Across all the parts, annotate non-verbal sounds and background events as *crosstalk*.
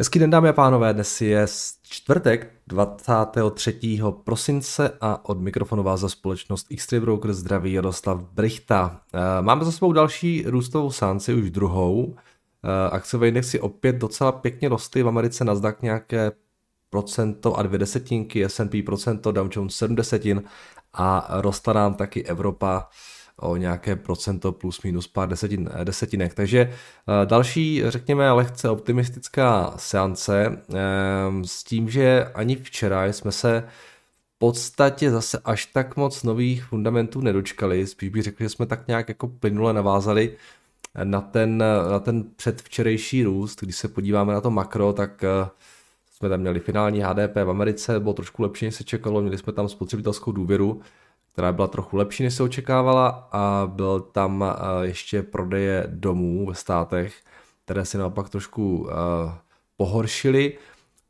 Hezký den dámy a pánové, dnes je čtvrtek 23. prosince a od mikrofonu vás za společnost x Broker zdraví Jaroslav Brichta. Eh, máme za sebou další růstovou sánci, už druhou. Eh, akciové indexy opět docela pěkně rostly, v Americe Nasdaq nějaké procento a dvě desetinky, S&P procento, Dow Jones 7 desetin a rostla nám taky Evropa o nějaké procento plus minus pár desetin, desetinek. Takže eh, další, řekněme, lehce optimistická seance ehm, s tím, že ani včera jsme se v podstatě zase až tak moc nových fundamentů nedočkali. Spíš bych řekl, že jsme tak nějak jako plynule navázali na ten, na ten předvčerejší růst. Když se podíváme na to makro, tak eh, jsme tam měli finální HDP v Americe, bylo trošku lepší, než se čekalo, měli jsme tam spotřebitelskou důvěru, která byla trochu lepší, než se očekávala a byl tam eh, ještě prodeje domů ve státech, které se naopak trošku eh, pohoršily,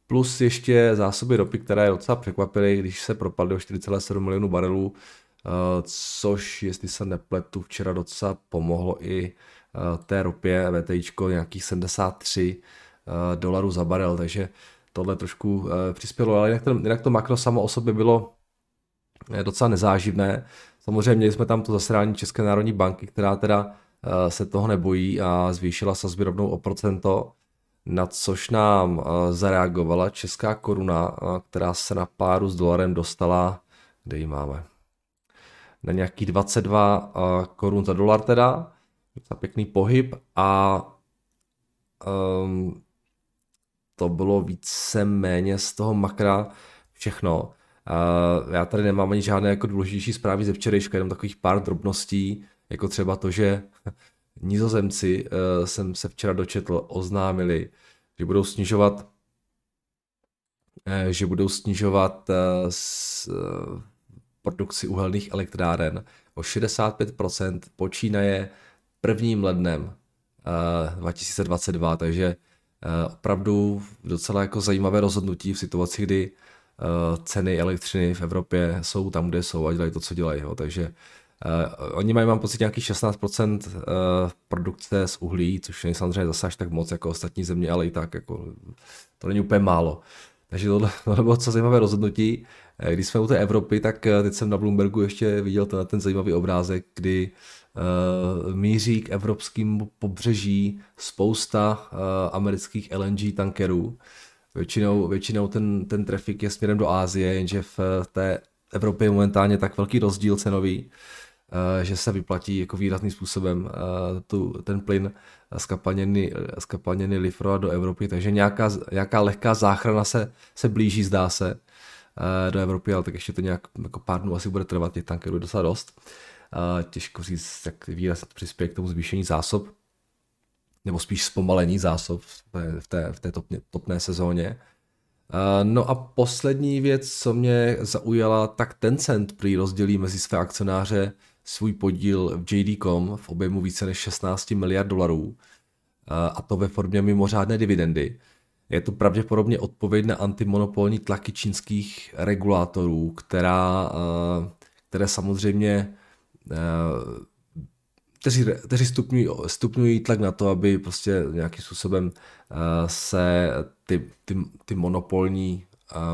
plus ještě zásoby ropy, které docela překvapily, když se propadly o 4,7 milionů barelů, eh, což, jestli se nepletu, včera docela pomohlo i té ropě VTIčko nějakých 73 dolarů za barel, takže tohle trošku přispělo, ale jinak to, jinak to makro samo o sobě bylo docela nezáživné. Samozřejmě měli jsme tam to zasedání České národní banky, která teda eh, se toho nebojí a zvýšila sazby rovnou o procento, na což nám eh, zareagovala česká koruna, eh, která se na páru s dolarem dostala, kde ji máme, na nějaký 22 korun za dolar teda, za pěkný pohyb a um, to bylo více méně z toho makra všechno. Já tady nemám ani žádné jako důležitější zprávy ze včerejška, jenom takových pár drobností, jako třeba to, že *laughs* nizozemci, uh, jsem se včera dočetl, oznámili, že budou snižovat uh, že budou snižovat uh, produkci uhelných elektráren. O 65% počínaje prvním lednem uh, 2022, takže opravdu docela jako zajímavé rozhodnutí v situaci, kdy Eh, ceny elektřiny v Evropě jsou tam, kde jsou a dělají to, co dělají. Jo. Takže Uh, oni mají, mám pocit, nějaký 16% uh, eh, produkce z uhlí, což není samozřejmě zase až tak moc jako ostatní země, ale i tak jako, to není úplně málo. Takže tohle, tohle bylo co zajímavé rozhodnutí. Když jsme u té Evropy, tak teď jsem na Bloombergu ještě viděl ten, ten zajímavý obrázek, kdy uh, míří k evropským pobřeží spousta uh, amerických LNG tankerů, Většinou, většinou ten, ten trafik je směrem do Ázie, jenže v té Evropě je momentálně tak velký rozdíl cenový, eh, že se vyplatí jako výrazným způsobem eh, tu, ten plyn skapalněný, skapalněný Lifroa do Evropy, takže nějaká, nějaká lehká záchrana se, se blíží, zdá se, eh, do Evropy, ale tak ještě to nějak jako pár dnů asi bude trvat, těch tankerů docela dost. Těžko říct, jak výrazně přispěje k tomu zvýšení zásob nebo spíš zpomalení zásob v té, v té topně, topné sezóně. No a poslední věc, co mě zaujala, tak Tencent prý rozdělí mezi své akcionáře svůj podíl v JD.com v objemu více než 16 miliard dolarů a to ve formě mimořádné dividendy. Je to pravděpodobně odpověď na antimonopolní tlaky čínských regulátorů, která, které samozřejmě kteří, kteří stupňují, stupňují tlak na to, aby prostě nějakým způsobem uh, se ty, ty, ty monopolní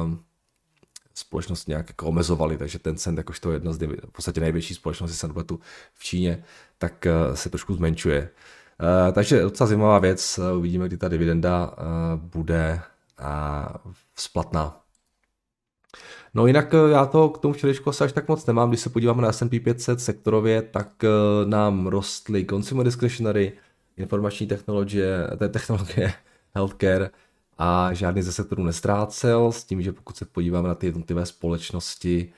um, společnosti nějak jako omezovaly, takže ten cent, jakožto jedna z v podstatě největší společnosti Sandbletu v Číně, tak uh, se trošku zmenšuje. Uh, takže docela zajímavá věc, uvidíme, kdy ta dividenda uh, bude uh, splatná. No jinak eh, já to k tomu včerejšku asi až tak moc nemám. Když se podíváme na S&P 500 sektorově, tak eh, nám rostly consumer discretionary, informační technologie, té technologie, *laughs* healthcare a žádný ze sektorů nestrácel, s tím, že pokud se podíváme na ty jednotlivé společnosti,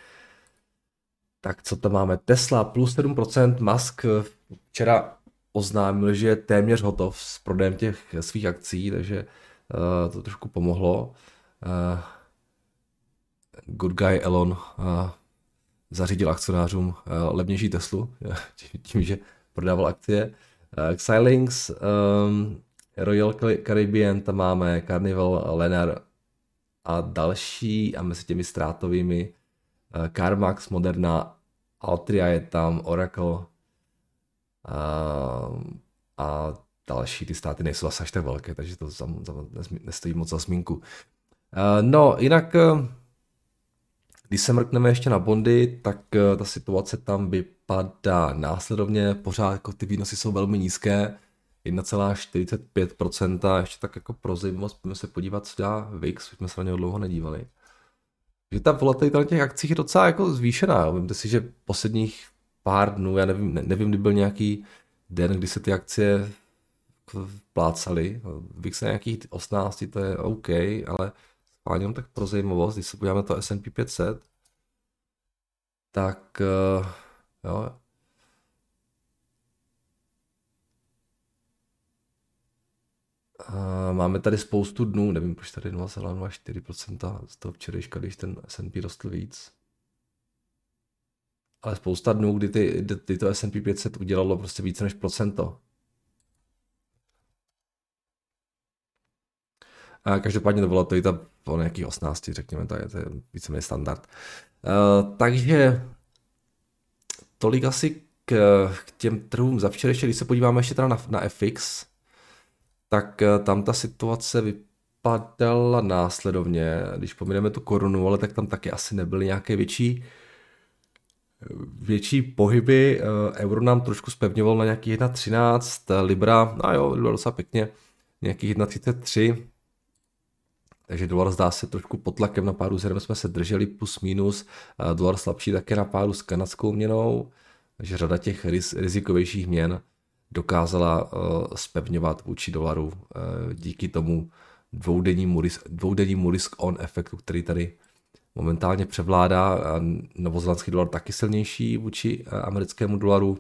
tak co tam máme? Tesla plus 7%, Musk eh, včera oznámil, že je téměř hotov s prodejem těch svých akcí, takže uh, to trošku pomohlo. Uh, good guy Elon uh, zařídil akcionářům uh, levnější Teslu *laughs* tím, že prodával akcie. Uh, Xilinx, Royal Caribbean, tam máme Carnival, Lenar a další a mezi těmi ztrátovými CarMax, Moderna, Altria je tam, Oracle uh, a další ty státy nejsou asi až tak velké, takže to za, za, nestojí moc za zmínku. No, jinak, když se mrkneme ještě na bondy, tak ta situace tam vypadá následovně, pořád jako ty výnosy jsou velmi nízké, 1,45%, ještě tak jako pro zajímavost, pojďme se podívat, co dělá VIX, už jsme se na něho dlouho nedívali. Že ta volatilita na těch akcích je docela jako zvýšená. Vemte si, že posledních pár dnů, já nevím, nevím, kdy byl nějaký den, kdy se ty akcie plácaly. VIX na nějakých 18, to je OK, ale jenom tak pro zajímavost, když se podíváme na to S&P 500, tak eh, jo, A máme tady spoustu dnů, nevím, proč tady 0,04% z toho včerejška, když ten S&P rostl víc. Ale spousta dnů, kdy, ty, kdy to S&P 500 udělalo prostě více než procento. A každopádně to bylo to i ta po nějakých 18, řekněme, to je, to je víceméně standard. Uh, takže tolik asi k, k těm trhům za včerejšek. Když se podíváme ještě teda na, na FX, tak eh, tam ta situace vypadala následovně, když pomineme tu korunu, ale tak tam taky asi nebyly nějaké větší větší pohyby. Eh, euro nám trošku spevňoval na nějakých 1,13, Libra, no jo, bylo docela pěkně, nějakých 1,33, takže dolar zdá se trošku pod tlakem na páru zem jsme se drželi plus minus, eh, dolar slabší také na páru s kanadskou měnou, takže řada těch riz, rizikovějších měn dokázala uh, spevňovat vůči dolaru uh, díky tomu dvoudennímu, risk, dvoudennímu risk-on efektu, který tady momentálně převládá. Novozelandský dolar taky silnější vůči uh, americkému dolaru.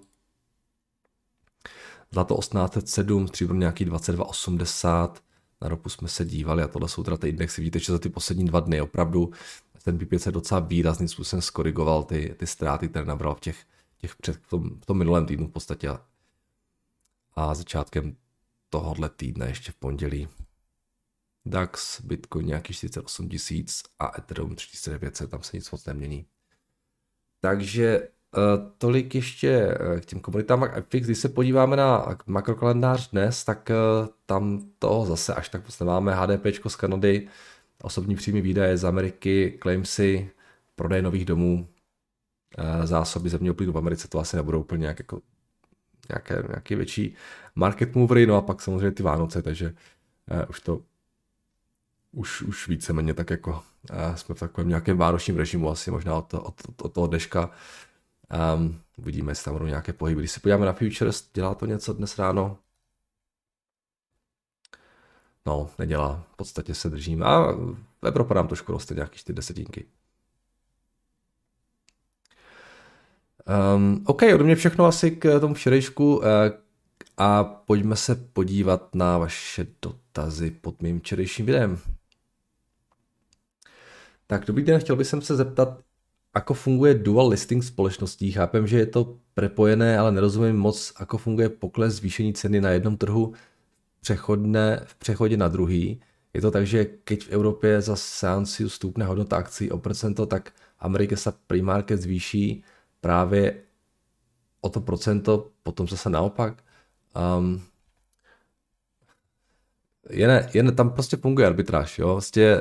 Zlato 1807, stříbro nějaký 22,80, na ropu jsme se dívali a tohle jsou teda ty indexy. Vidíte, že za ty poslední dva dny opravdu ten se docela výrazným způsobem skorigoval ty, ty ztráty, které nabral v těch, těch před, v, tom, v tom minulém týdnu v podstatě a začátkem tohohle týdne ještě v pondělí DAX, Bitcoin nějaký 48 tisíc a Ethereum 3900, tam se nic moc nemění. Takže tolik ještě uh, k těm komunitám FX. Když se podíváme na makrokalendář dnes, tak uh, tam to zase až tak moc nemáme. HDP z Kanady, osobní příjmy výdaje z Ameriky, claimsy, prodej nových domů, zásoby zemního plynu v Americe, to asi nebudou úplně nějak jako nějaké, nějaké větší market movery, no a pak samozřejmě ty Vánoce, takže uh, už to už, už víceméně tak jako uh, jsme v takovém nějakém vánočním režimu asi možná od, od, od, toho deška. Um, uvidíme, jestli tam budou nějaké pohyby. Když se podíváme na Futures, dělá to něco dnes ráno? No, nedělá. V podstatě se držím. A Evropa nám trošku roste nějaký ty desetinky. Um, OK, ode mě všechno asi k tomu včerejšku uh, a pojďme se podívat na vaše dotazy pod mým včerejším videem. Tak dobrý den, chtěl bych se zeptat, ako funguje dual listing společností. Chápem, že je to prepojené, ale nerozumím moc, ako funguje pokles zvýšení ceny na jednom trhu přechodné, v přechodě na druhý. Je to tak, že keď v Evropě za seanciu stupne hodnota akcí o procento, tak Amerika se primárke zvýší právě o to procento, potom zase naopak. Um, jen, jen tam prostě funguje arbitráž. Jo? Vlastně,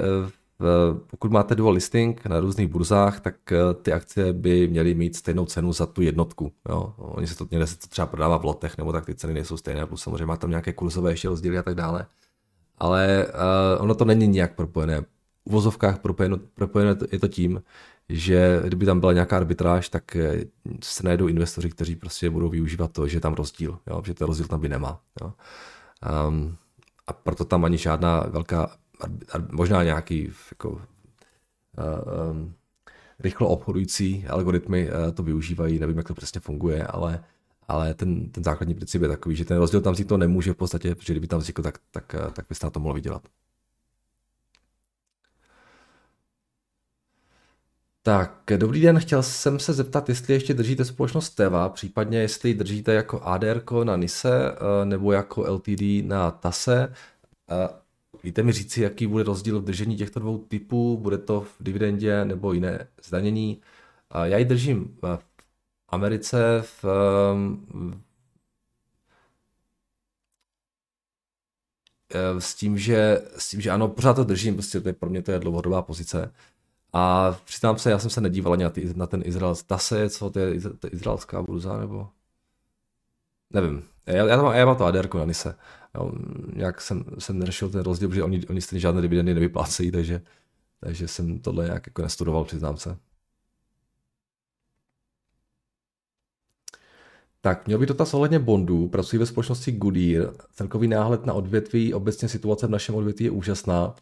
pokud máte dual listing na různých burzách, tak eh, ty akcie by měly mít stejnou cenu za tu jednotku. Jo? Oni se to, někde se to třeba prodává v lotech, nebo tak ty ceny nejsou stejné, plus samozřejmě má tam nějaké kurzové ještě rozdíly a tak dále. Ale uh, ono to není nijak propojené. V uvozovkách propojeno, propojeno je to tím, že kdyby tam byla nějaká arbitráž, tak eh, se najdou investoři, kteří prostě budou využívat to, že je tam rozdíl, jo? že ten rozdíl tam by nemá. Jo? Um, a proto tam ani žádná velká, možná nějaký jako, uh, um, rychlo obchodující algoritmy uh, to využívají, nevím, jak to přesně funguje, ale, ale ten, ten základní princip je takový, že ten rozdíl tam to nemůže v podstatě, protože kdyby tam vznikl, tak, tak, tak byste na to mohli vydělat. Tak, dobrý den, chtěl jsem se zeptat, jestli ještě držíte společnost Teva, případně jestli držíte jako ADR na NISE eh, nebo jako LTD na TASE. Víte mi říci, jaký bude rozdíl v držení těchto dvou typů? Bude to v dividendě nebo jiné zdanění? Já ji držím v Americe v, eh, s tím, že, s tím, že ano, pořád to držím, prostě to je, pro mě to je dlouhodobá pozice. A přiznám se, já jsem se nedíval ani na, ty, na ten Izrael, ta se, co to je, to je izraelská burza, nebo nevím. Já, já, mám, já mám to ADR na Nise. Jo, nějak jsem, jsem neřešil ten rozdíl, protože oni, oni stejně žádné dividendy nevyplácejí, takže, takže jsem tohle nějak jako nestudoval, přiznám se. Tak, měl by dotaz ohledně bondů. Pracuji ve společnosti Goodyear. Celkový náhled na odvětví, obecně situace v našem odvětví je úžasná.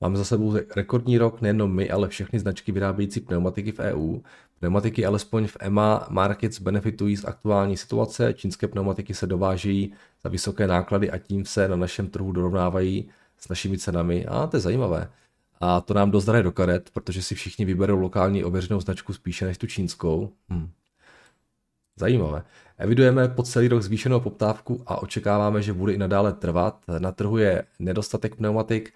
Máme za sebou rekordní rok nejenom my, ale všechny značky vyrábějící pneumatiky v EU. Pneumatiky alespoň v EMA Markets benefitují z aktuální situace. Čínské pneumatiky se dovážejí za vysoké náklady a tím se na našem trhu dorovnávají s našimi cenami. A to je zajímavé. A to nám dost do karet, protože si všichni vyberou lokální ověřenou značku spíše než tu čínskou. Hm. Zajímavé. Evidujeme po celý rok zvýšenou poptávku a očekáváme, že bude i nadále trvat. Na trhu je nedostatek pneumatik,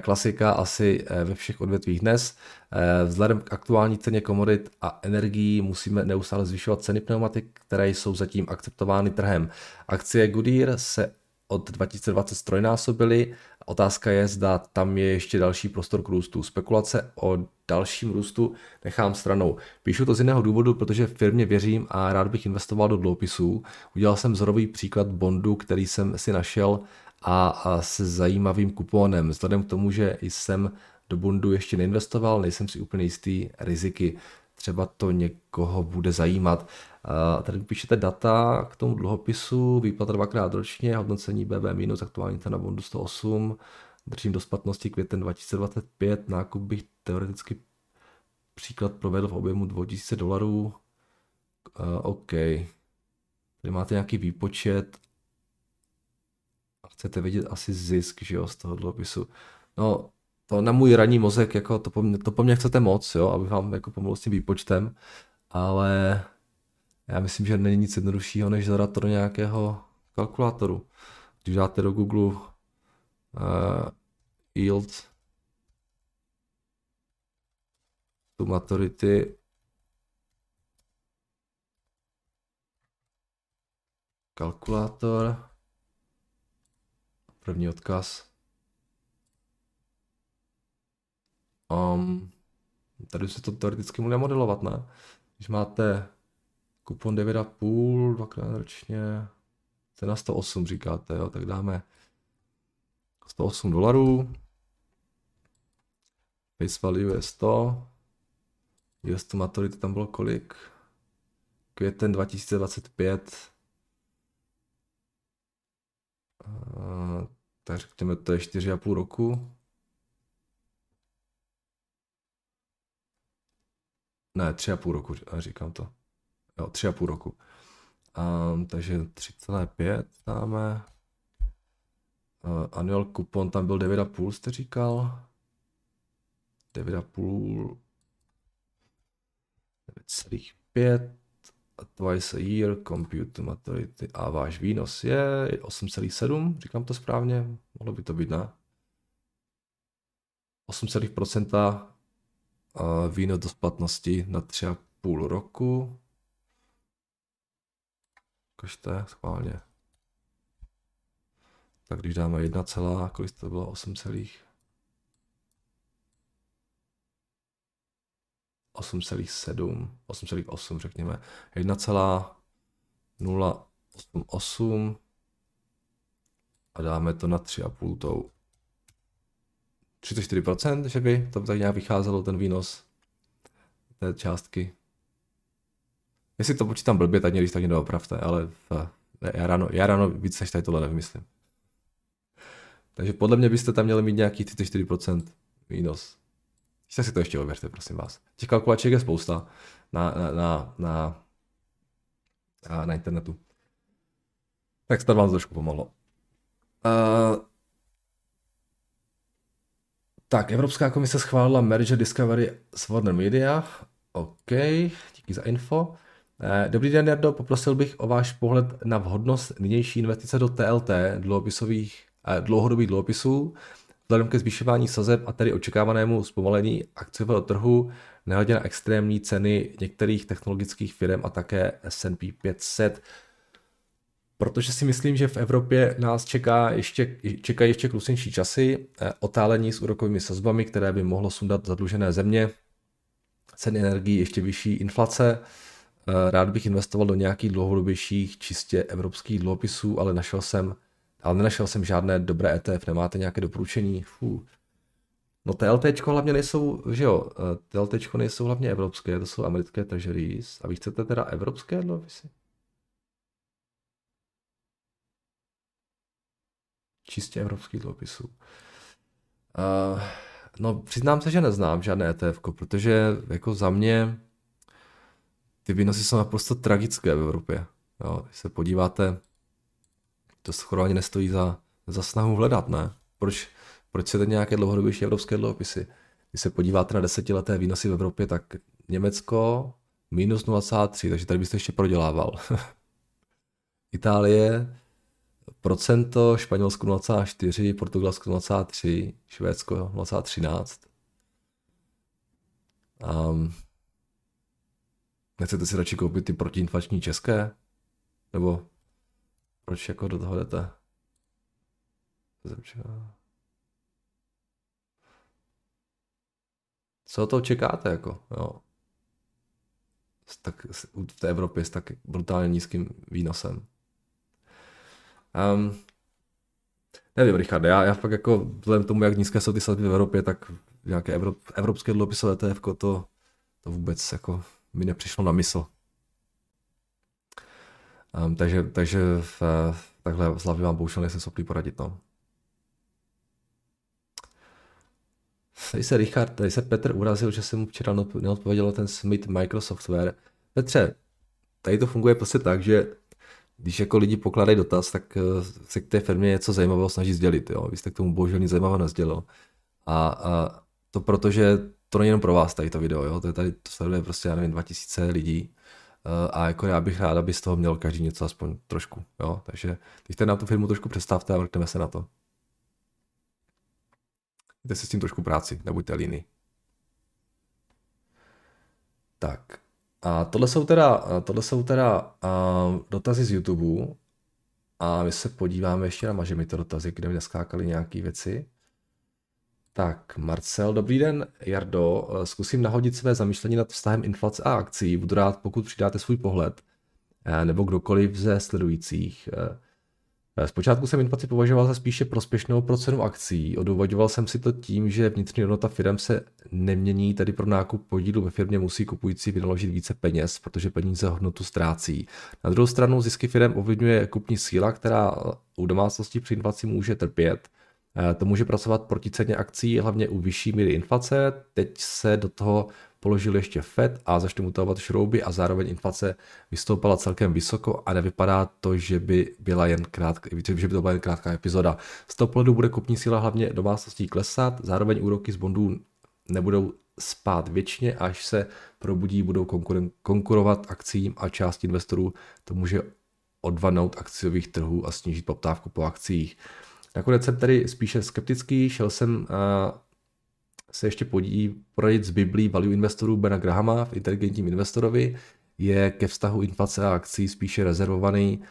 klasika asi eh, ve všech odvětvích dnes. Eh, vzhledem k aktuální ceně komodit a energií musíme neustále zvyšovat ceny pneumatik, které jsou zatím akceptovány trhem. Akcie Goodyear se od 2020 strojnásobily. Otázka je, zda tam je ještě další prostor k růstu. Spekulace o dalším růstu nechám stranou. Píšu to z jiného důvodu, protože firmě věřím a rád bych investoval do dluhopisů. Udělal jsem vzorový příklad bondu, který jsem si našel a, se zajímavým kuponem. Vzhledem k tomu, že jsem do bondu ještě neinvestoval, nejsem si úplně jistý riziky. Třeba to někoho bude zajímat. Tady píšete data k tomu dluhopisu, výplata dvakrát ročně, hodnocení BB minus, aktuální cena bondu 108, držím do splatnosti květen 2025, nákup bych teoreticky příklad provedl v objemu 2000 dolarů. Uh, OK. Tady máte nějaký výpočet chcete vidět asi zisk že jo, z toho dluhopisu. No, to na můj ranní mozek, jako to po mně, to po mně chcete moc, jo, abych vám jako pomohl s tím výpočtem, ale já myslím, že není nic jednoduššího, než zadat to do nějakého kalkulátoru. Když dáte do Google uh, yield to maturity kalkulátor první odkaz um, tady se to teoreticky může modelovat, ne? Když máte Kupon 9,5, dvakrát ročně. Cena 108 říkáte, jo, tak dáme 108 dolarů. Face value je 100. US to maturity tam bylo kolik? Květen 2025. Tak řekněme, to je 4,5 roku. Ne, 3,5 roku, říkám to jo, tři a půl roku. Um, takže 3,5 dáme. Uh, annual kupon tam byl 9,5 jste říkal. 9,5 9,5 twice a year, compute maturity a váš výnos je 8,7, říkám to správně, mohlo by to být ne? 8,5% výnos do splatnosti na 3,5 roku. Košte, schválně. Tak když dáme 1, celá, kolik to bylo? 8 celých. 8,7, 8,8 řekněme, 1,088 a dáme to na 3,5 tou 34%, že by to tak nějak vycházelo ten výnos té částky. Jestli to počítám blbě, tak mě když tak někdo opravte, ale v, já, ráno, já ráno víc než tady tohle nevymyslím. Takže podle mě byste tam měli mít nějaký 34% výnos. Ještě si to ještě ověřte, prosím vás. Těch kalkulaček je spousta na, na, na, na, na internetu. Tak snad vám trošku pomohlo. Uh, tak, Evropská komise schválila merger Discovery s Warner Media. OK, díky za info. Eh, dobrý den, Jardo, poprosil bych o váš pohled na vhodnost nynější investice do TLT, dluhopisových, eh, dlouhodobých dluhopisů, vzhledem ke zvyšování sazeb a tedy očekávanému zpomalení akciového trhu, nehledě na extrémní ceny některých technologických firm a také S&P 500. protože si myslím, že v Evropě nás čeká ještě, čekají ještě klusenší časy, eh, otálení s úrokovými sazbami, které by mohlo sundat zadlužené země, ceny energií ještě vyšší inflace. Eh, rád bych investoval do nějakých dlouhodobějších čistě evropských dluhopisů, ale našel jsem, ale nenašel jsem žádné dobré ETF. Nemáte nějaké doporučení? Fuh. No TLT hlavně nejsou, že jo, eh, TLT nejsou hlavně evropské, to jsou americké treasuries. A vy chcete teda evropské dluhopisy? Čistě evropských dluhopisů. Uh, no, přiznám se, že neznám žádné ETF, protože jako za mě ty výnosy jsou naprosto tragické v Evropě. Jo, když se podíváte, to schorovaně nestojí za, za snahu hledat, ne? Proč, proč se nějaké dlouhodobější evropské dluhopisy? Když se podíváte na desetileté výnosy v Evropě, tak Německo minus 0,3, takže tady byste ještě prodělával. *laughs* Itálie procento, Španělsko 0,4, Portugalsko 0,3, Švédsko 0,13. Um, nechcete si radši koupit ty protiinflační české? Nebo proč jako do toho jdete? Co to čekáte jako, jo? Tak v té Evropě s tak brutálně nízkým výnosem. Um, nevím, Richard, já, já fakt jako vzhledem tomu, jak nízké jsou ty sazby v Evropě, tak nějaké evrop, evropské dluhopisové TF, to, to vůbec jako mi nepřišlo na mysl. Um, takže, takže v, takhle z hlavy vám bohužel nejsem schopný poradit. No. Tady se Richard, tady se Petr urazil, že jsem mu včera neodpověděl ten Smith Microsoftware. Petře, tady to funguje prostě tak, že když jako lidi pokládají dotaz, tak eh, se k té firmě něco zajímavého snaží sdělit. Jo? Vy jste k tomu bohužel nic zajímavého nezdělil. A, a to proto, že to není jenom pro vás tady to video, jo? to je tady, to sleduje prostě, já nevím, 2000 lidí a jako já bych rád, aby z toho měl každý něco aspoň trošku, jo? takže když na tu firmu trošku představte a vrkneme se na to. Dejte si s tím trošku práci, nebuďte líny. Tak, a tohle jsou teda, tohle jsou teda uh, dotazy z YouTube. A my se podíváme ještě na mažemito dotazy, kde mi neskákaly nějaké věci. Tak, Marcel, dobrý den, Jardo. Zkusím nahodit své zamýšlení nad vztahem inflace a akcí. Budu rád, pokud přidáte svůj pohled, nebo kdokoliv ze sledujících. Eh, zpočátku jsem inflaci považoval za spíše prospěšnou pro cenu akcí. Odůvodňoval jsem si to tím, že vnitřní hodnota firm se nemění, tedy pro nákup podílu ve firmě musí kupující vynaložit více peněz, protože peníze hodnotu ztrácí. Na druhou stranu zisky firm ovlivňuje kupní síla, která u domácností při inflaci může trpět. Eh, to může pracovat proti ceně akcí, hlavně u vyšší míry inflace. Teď se do toho položil ještě FED a začne mutovat šrouby a zároveň inflace vystoupala celkem vysoko a nevypadá to, že by byla jen krátká, že by to byla jen krátká epizoda. Z toho pohledu bude kupní síla hlavně domácností klesat, zároveň úroky z bondů nebudou spát věčně, až se probudí, budou konkurovat akcím a část investorů to může odvanout akciových trhů a snížit poptávku po akcích. Nakonec jsem tady spíše skeptický, šel jsem uh, se ještě podí, poradit z Biblí value investorů Bena Grahama v inteligentním investorovi, je ke vztahu inflace a akcí spíše rezervovaný,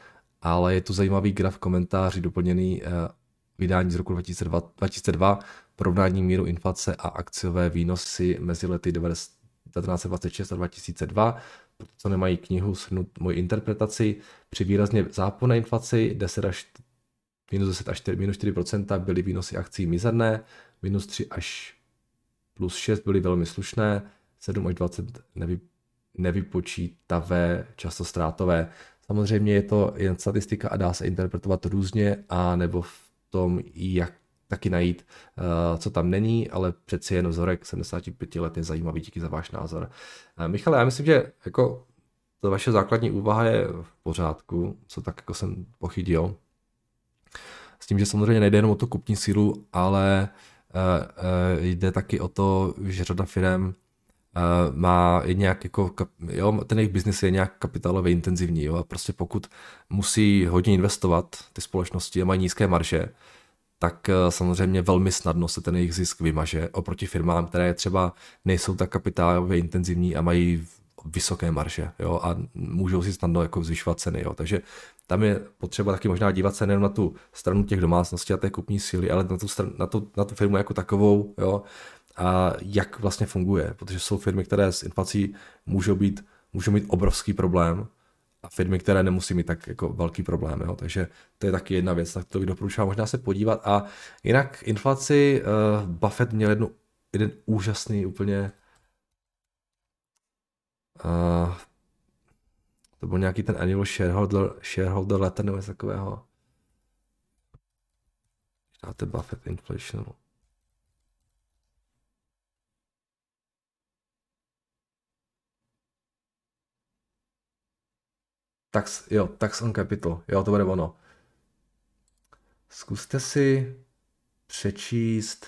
ale je tu zajímavý graf komentáři doplněný uh, vydání z roku 2002, 2002 porovnání míru inflace a akciové výnosy mezi lety 1926 a 2002. co nemají knihu, shrnout moji interpretaci. Při výrazně záporné inflaci 10 až minus 10 až 4, minus 4% byly výnosy akcí mizerné, minus 3 až plus 6 byly velmi slušné, 7 až 20 nevy, nevypočítavé, často ztrátové. Samozřejmě je to jen statistika a dá se interpretovat různě, a nebo v tom, jak taky najít, uh, co tam není, ale přeci jen vzorek 75 let je zajímavý, díky za váš názor. Uh, Michal, já myslím, že jako to vaše základní úvaha je v pořádku, co tak jako jsem pochytil. S tím, že samozřejmě nejde jenom o tu kupní sílu, ale uh, uh, jde taky o to, že řada firm uh, má je nějak jako, jo, ten jejich biznis je nějak kapitálově intenzivní, jo, a prostě pokud musí hodně investovat ty společnosti a mají nízké marže, tak samozřejmě velmi snadno se ten jejich zisk vymaže oproti firmám, které třeba nejsou tak kapitálově intenzivní a mají vysoké marže jo, a můžou si snadno jako zvyšovat ceny. Jo. Takže tam je potřeba taky možná dívat se nejen na tu stranu těch domácností a té kupní síly, ale na tu, stranu, na tu, na tu firmu jako takovou jo, a jak vlastně funguje. Protože jsou firmy, které s inflací můžou, být, můžou mít obrovský problém a firmy, které nemusí mít tak jako velký problém. Jo. Takže to je taky jedna věc, na to bych doporučoval možná se podívat. A jinak inflaci uh, Buffett měl jednu, jeden úžasný úplně uh, to byl nějaký ten annual shareholder, shareholder letter nebo něco takového. Dáte Buffett inflation. Tax, jo, tax on capital, jo, to bude ono. Zkuste si přečíst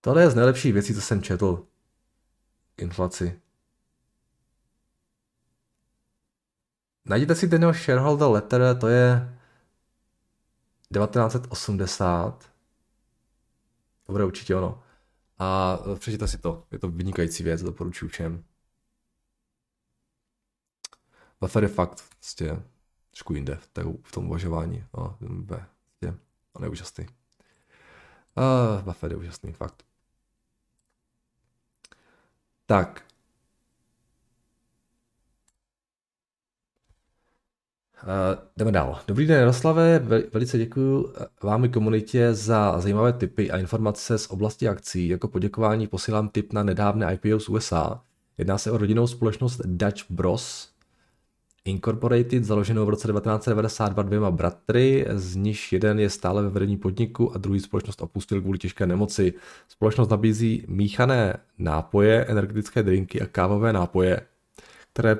Tohle je z nejlepších věcí, co jsem četl. Inflaci. Najděte si ten shareholder letter, to je 1980. To bude určitě ono. A přečtěte si to. Je to vynikající věc, doporučuji všem. Buffer je fakt prostě trošku jinde v, tom uvažování. No, prostě, on je úžasný. Uh, Buffett je úžasný, fakt. Tak. Uh, jdeme dál. Dobrý den, Jaroslave, velice děkuji vám i komunitě za zajímavé tipy a informace z oblasti akcí. Jako poděkování posílám tip na nedávné IPO z USA. Jedná se o rodinnou společnost Dutch Bros, Incorporated, založenou v roce 1992 dvěma bratry, z nich jeden je stále ve vedení podniku a druhý společnost opustil kvůli těžké nemoci. Společnost nabízí míchané nápoje, energetické drinky a kávové nápoje, které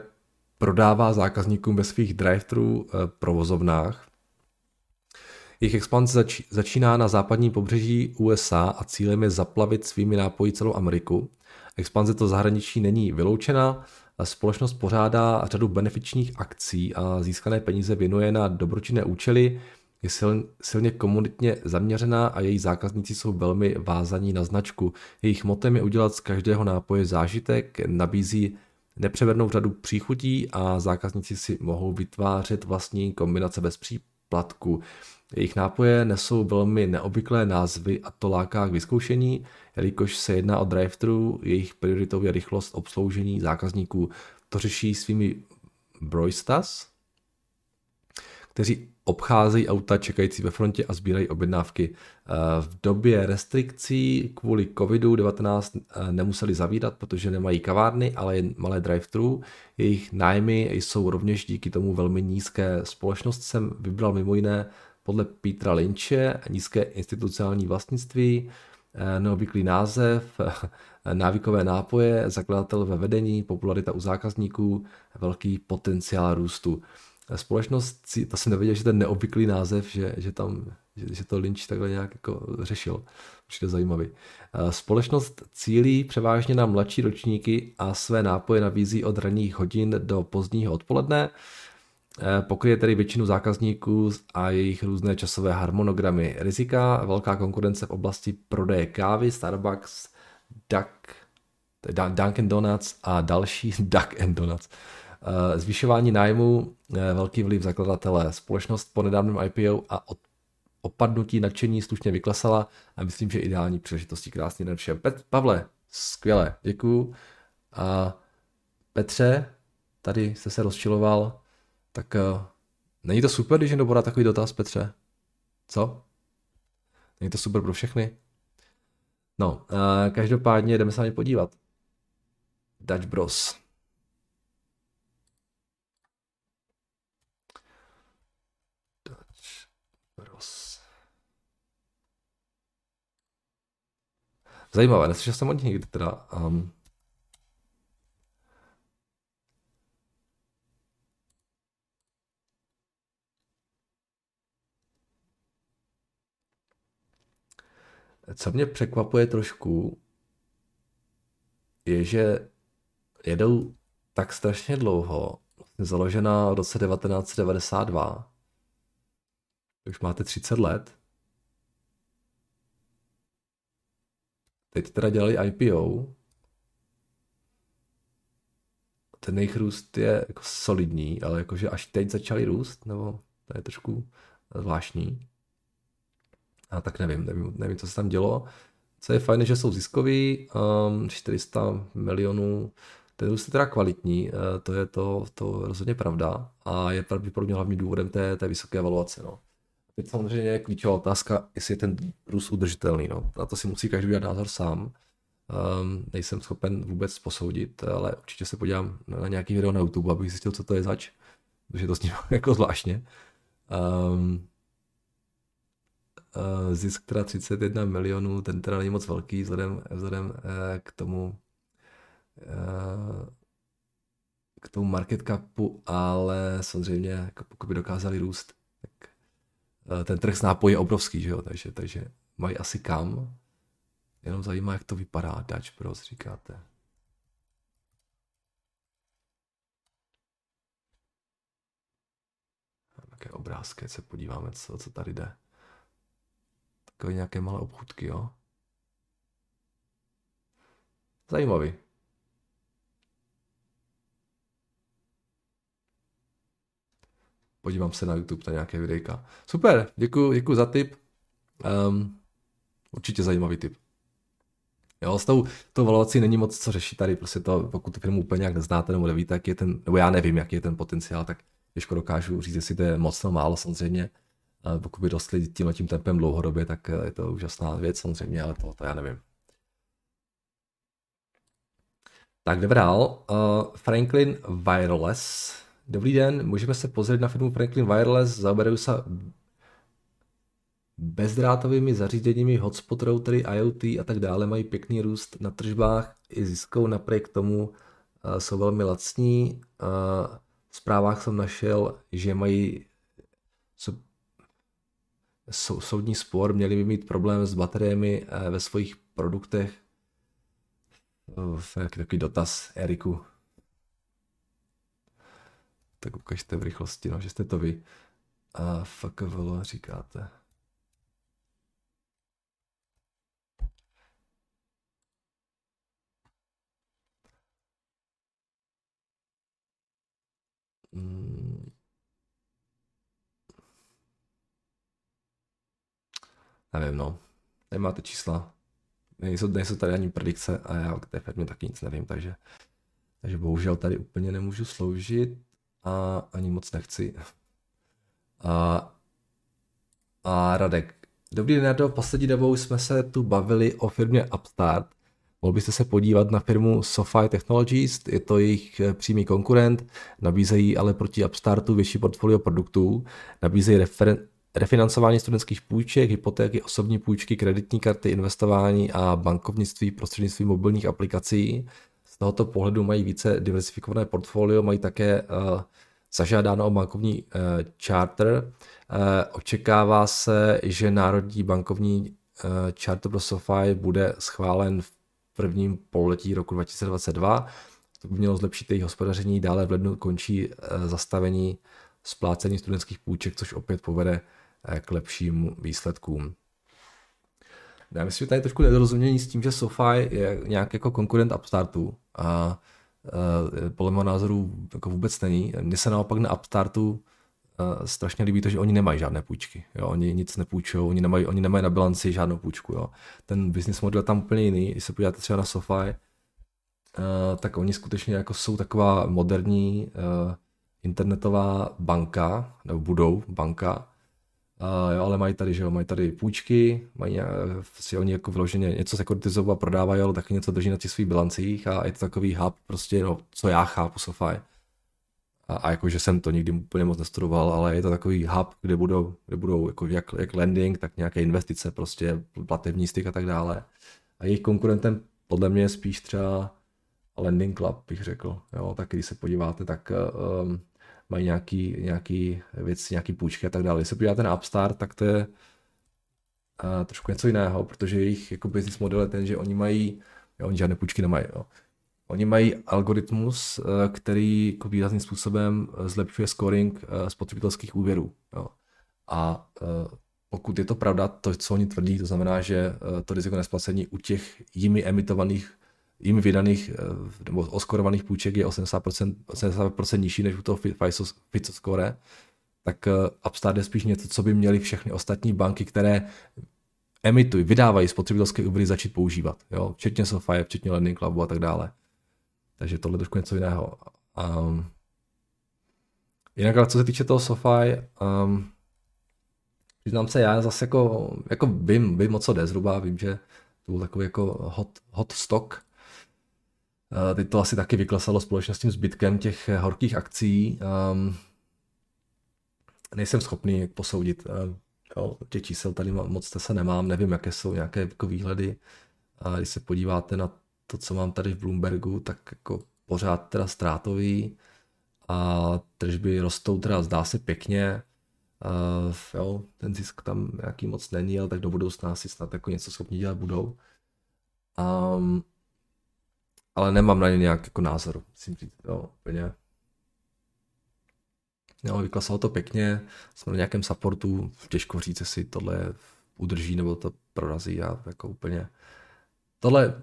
prodává zákazníkům ve svých drive-thru eh, provozovnách. Jejich expanze zač- začíná na západním pobřeží USA a cílem je zaplavit svými nápoji celou Ameriku. Expanze to zahraničí není vyloučena, Společnost pořádá řadu benefičních akcí a získané peníze věnuje na dobročinné účely, je silně komunitně zaměřená a její zákazníci jsou velmi vázaní na značku. Jejich motem je udělat z každého nápoje zážitek, nabízí nepřevednou řadu příchutí a zákazníci si mohou vytvářet vlastní kombinace bez příplatku. Jejich nápoje nesou velmi neobvyklé názvy a to láká k vyzkoušení, jelikož se jedná o drive-thru, jejich prioritou je rychlost obsloužení zákazníků. To řeší svými broistas, kteří obcházejí auta čekající ve frontě a sbírají objednávky. V době restrikcí kvůli COVID-19 eh, nemuseli zavírat, protože nemají kavárny, ale jen malé drive-thru. Jejich nájmy jsou rovněž díky tomu velmi nízké. Společnost jsem vybral mimo jiné podle Petra Lynche nízké institucionální vlastnictví, eh, neobvyklý název, návykové nápoje, zakladatel ve vedení, popularita u zákazníků, velký potenciál růstu. Společnost, to jsem nevěděl, že ten neobvyklý název, že, že tam že, že to Lynch takhle nějak jako řešil. Určitě zajímavý. Eh, společnost cílí převážně na mladší ročníky a své nápoje nabízí od ranních hodin do pozdního odpoledne. Eh, pokryje tedy většinu zákazníků a jejich různé časové harmonogramy. Rizika, velká konkurence v oblasti prodeje kávy, Starbucks, Duck, Dunkin Donuts a další *laughs* Duck and Donuts. Eh, zvyšování nájmu, eh, velký vliv zakladatele. Společnost po nedávném IPO a opadnutí nadšení slušně vyklesala a myslím, že ideální příležitosti krásný den všem. Pet, Pavle, skvěle, děkuju. A Petře, tady jste se rozčiloval, tak uh, není to super, když někdo podá takový dotaz, Petře? Co? Není to super pro všechny? No, uh, každopádně jdeme se na ně podívat. Dutch Bros. Dutch Bros. Zajímavé, neslyšel jsem o nich nikdy teda. Um, Co mě překvapuje trošku, je, že jedou tak strašně dlouho, založená v roce 1992, už máte 30 let, teď teda dělali IPO, ten jejich růst je jako solidní, ale jakože až teď začali růst, nebo to je trošku zvláštní. A tak nevím, nevím, nevím co se tam dělo. Co je fajn, že jsou ziskový, um, 400 milionů, ten růst je teda kvalitní, uh, to je to, to rozhodně pravda a je pravděpodobně hlavním důvodem té, té vysoké evaluace. No. Teď samozřejmě je klíčová otázka, jestli je ten růst udržitelný. No. Na to si musí každý udělat názor sám. Um, nejsem schopen vůbec posoudit, ale určitě se podívám na nějaký video na YouTube, abych zjistil, co to je zač, protože to zní *laughs* jako zvláštně. Um, zisk teda 31 milionů, ten teda není moc velký vzhledem, vzhledem uh, k tomu uh, k tomu market capu, ale samozřejmě jako pokud by dokázali růst, tak ten trh s nápoji je obrovský, že jo? Takže, takže mají asi kam. Jenom zajímá, jak to vypadá. Dutch Bros, říkáte. Také obrázky, se podíváme, co, co tady jde. Takové nějaké malé obchůdky, jo. Zajímavý. Podívám se na YouTube na nějaké videjka. Super, děkuji, děkuji za tip. Um, určitě zajímavý tip. Jo, s tou, tou valovací není moc co řešit tady, prostě to, pokud tu firmu úplně nějak neznáte nebo nevíte, jak je ten, nebo já nevím, jaký je ten potenciál, tak těžko dokážu říct, jestli to je moc nebo málo samozřejmě. Pokud by rostli tímhle tím tempem dlouhodobě, tak eh, je to úžasná věc samozřejmě, ale to, to já nevím. Tak jdeme dál. Uh, Franklin Wireless. Dobrý den, můžeme se pozrieť na firmu Franklin Wireless, zaoberajú sa bezdrátovými zařízeními, hotspot routery, IoT a tak dále mají pěkný růst na tržbách i ziskou, napriek tomu uh, jsou velmi lacní. Uh, v zprávách jsem našel, že mají sou, soudní spor, měli by mít problém s bateriemi uh, ve svých produktech. Jaký takový dotaz, Eriku. Tak ukažte v rychlosti, no, že jste to vy. A FKVL říkáte. Mm. Nevím, no. Nemáte čísla. Nejsou, nejsou tady ani predikce a já k té firmě taky nic nevím, takže, takže bohužel tady úplně nemůžu sloužit a ani moc nechci. A, a Radek. Dobrý den, do poslední dobou jsme se tu bavili o firmě Upstart, Mohl byste se podívat na firmu SoFi Technologies, je to jejich eh, přímý konkurent, nabízejí ale proti Upstartu větší portfolio produktů, nabízejí referen- refinancování studentských půjček, hypotéky, osobní půjčky, kreditní karty, investování a bankovnictví prostřednictvím mobilních aplikací. Z tohoto pohledu mají více diversifikované portfolio, mají také uh, zažádáno o bankovní uh, charter. Uh, očekává se, že Národní bankovní uh, charter pro SoFi bude schválen v prvním pololetí roku 2022. To by mělo zlepšit jejich hospodaření. Dále v lednu končí zastavení splácení studentských půjček, což opět povede k lepším výsledkům. Já myslím, že tady je trošku nedorozumění s tím, že SoFi je nějak jako konkurent Upstartu a uh, podle mého názoru jako vůbec není. Mně se naopak na Upstartu uh, strašně líbí to, že oni nemají žádné půjčky. Jo? Oni nic nepůjčují, oni nemají, oni nemají na bilanci žádnou půjčku. Jo? Ten business model je tam úplně jiný. Když se podíváte třeba na SoFi, uh, tak oni skutečně jako jsou taková moderní internetová banka, nebo budou banka, Uh, jo, ale mají tady, že jo, mají tady půjčky, mají si oni jako vyloženě něco sekuritizují a prodávají, ale taky něco drží na těch svých bilancích a je to takový hub, prostě, no, co já chápu SoFi a, a jakože jsem to nikdy úplně moc nestudoval, ale je to takový hub, kde budou, kde budou jako jak, jak landing, tak nějaké investice, prostě platební styk a tak dále. A jejich konkurentem podle mě je spíš třeba Landing Club, bych řekl. Jo, tak když se podíváte, tak um, mají nějaký, nějaký věc, nějaký půjčky a tak dále. Když se podíváte na Upstart, tak to je uh, trošku něco jiného, protože jejich jako business model je ten, že oni mají, jo, oni žádné půjčky nemají, jo. Oni mají algoritmus, eh, který jako výrazným způsobem eh, zlepšuje scoring eh, spotřebitelských úvěrů. Jo. A pokud je to pravda, to, co oni tvrdí, to znamená, že eh, to riziko nesplacení u těch jimi emitovaných, jimi vydaných eh, nebo oskorovaných půjček je 80%, 80% nižší než u toho FICO score, tak eh, Upstart je spíš něco, co by měly všechny ostatní banky, které emitují, vydávají spotřebitelské úvěry začít používat. Jo? Včetně SoFi, včetně Lending Clubu a tak dále. Takže tohle je trošku něco jiného. Um, jinak, ale co se týče toho SoFi, um, přiznám se, já zase jako, jako vím, vím, o co jde zhruba, vím, že to byl takový jako hot, hot stock. Uh, teď to asi taky vyklesalo společně s tím zbytkem těch horkých akcí. Um, nejsem schopný posoudit. Uh, jo, těch čísel tady moc se nemám, nevím, jaké jsou nějaké jako výhledy. A když se podíváte na to, co mám tady v Bloombergu, tak jako pořád teda ztrátový a tržby rostou teda zdá se pěkně. Uh, jo, ten zisk tam nějaký moc není, ale tak do budoucna asi snad jako něco schopni dělat budou. Um, ale nemám na ně nějak jako názor, musím říct, jo, úplně. Jo, vyklasalo to pěkně, jsme na nějakém supportu, těžko říct, jestli tohle udrží nebo to prorazí a jako úplně. Tohle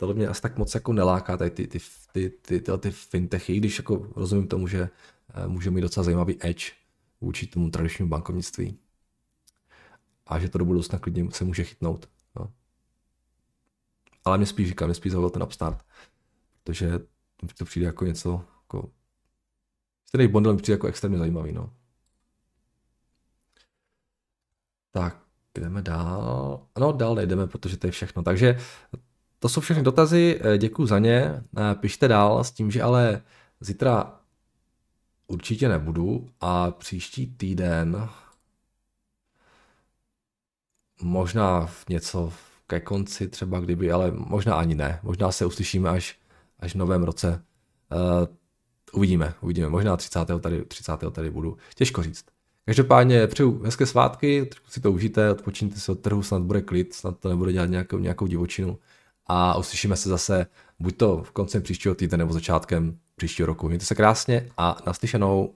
tohle mě asi tak moc jako neláká, tady ty, ty, ty, ty, ty, ty fintechy, když jako rozumím tomu, že eh, může mít docela zajímavý edge vůči tomu tradičnímu bankovnictví. A že to do budoucna klidně se může chytnout. No. Ale mě spíš říká, mě spíš zaujal ten upstart, protože to přijde jako něco, jako, který bondel mi přijde jako extrémně zajímavý, no. Tak, jdeme dál. Ano, dál nejdeme, protože to je všechno. Takže to jsou všechny dotazy, eh, děkuji za ně. Eh, pište dál s tím, že ale zítra určitě nebudu a příští týden možná něco ke konci třeba kdyby, ale možná ani ne. Možná se uslyšíme až, až v novém roce. Uh, uvidíme, uvidíme. Možná 30. tady, 30. tady budu. Těžko říct. Každopádně přeju hezké svátky, trošku si to užijte, odpočíňte si od trhu, snad bude klid, snad to nebude dělat nějakou, nějakou divočinu a uslyšíme se zase buď to v koncem příštího týdne nebo začátkem příštího roku. Mějte se krásně a naslyšenou.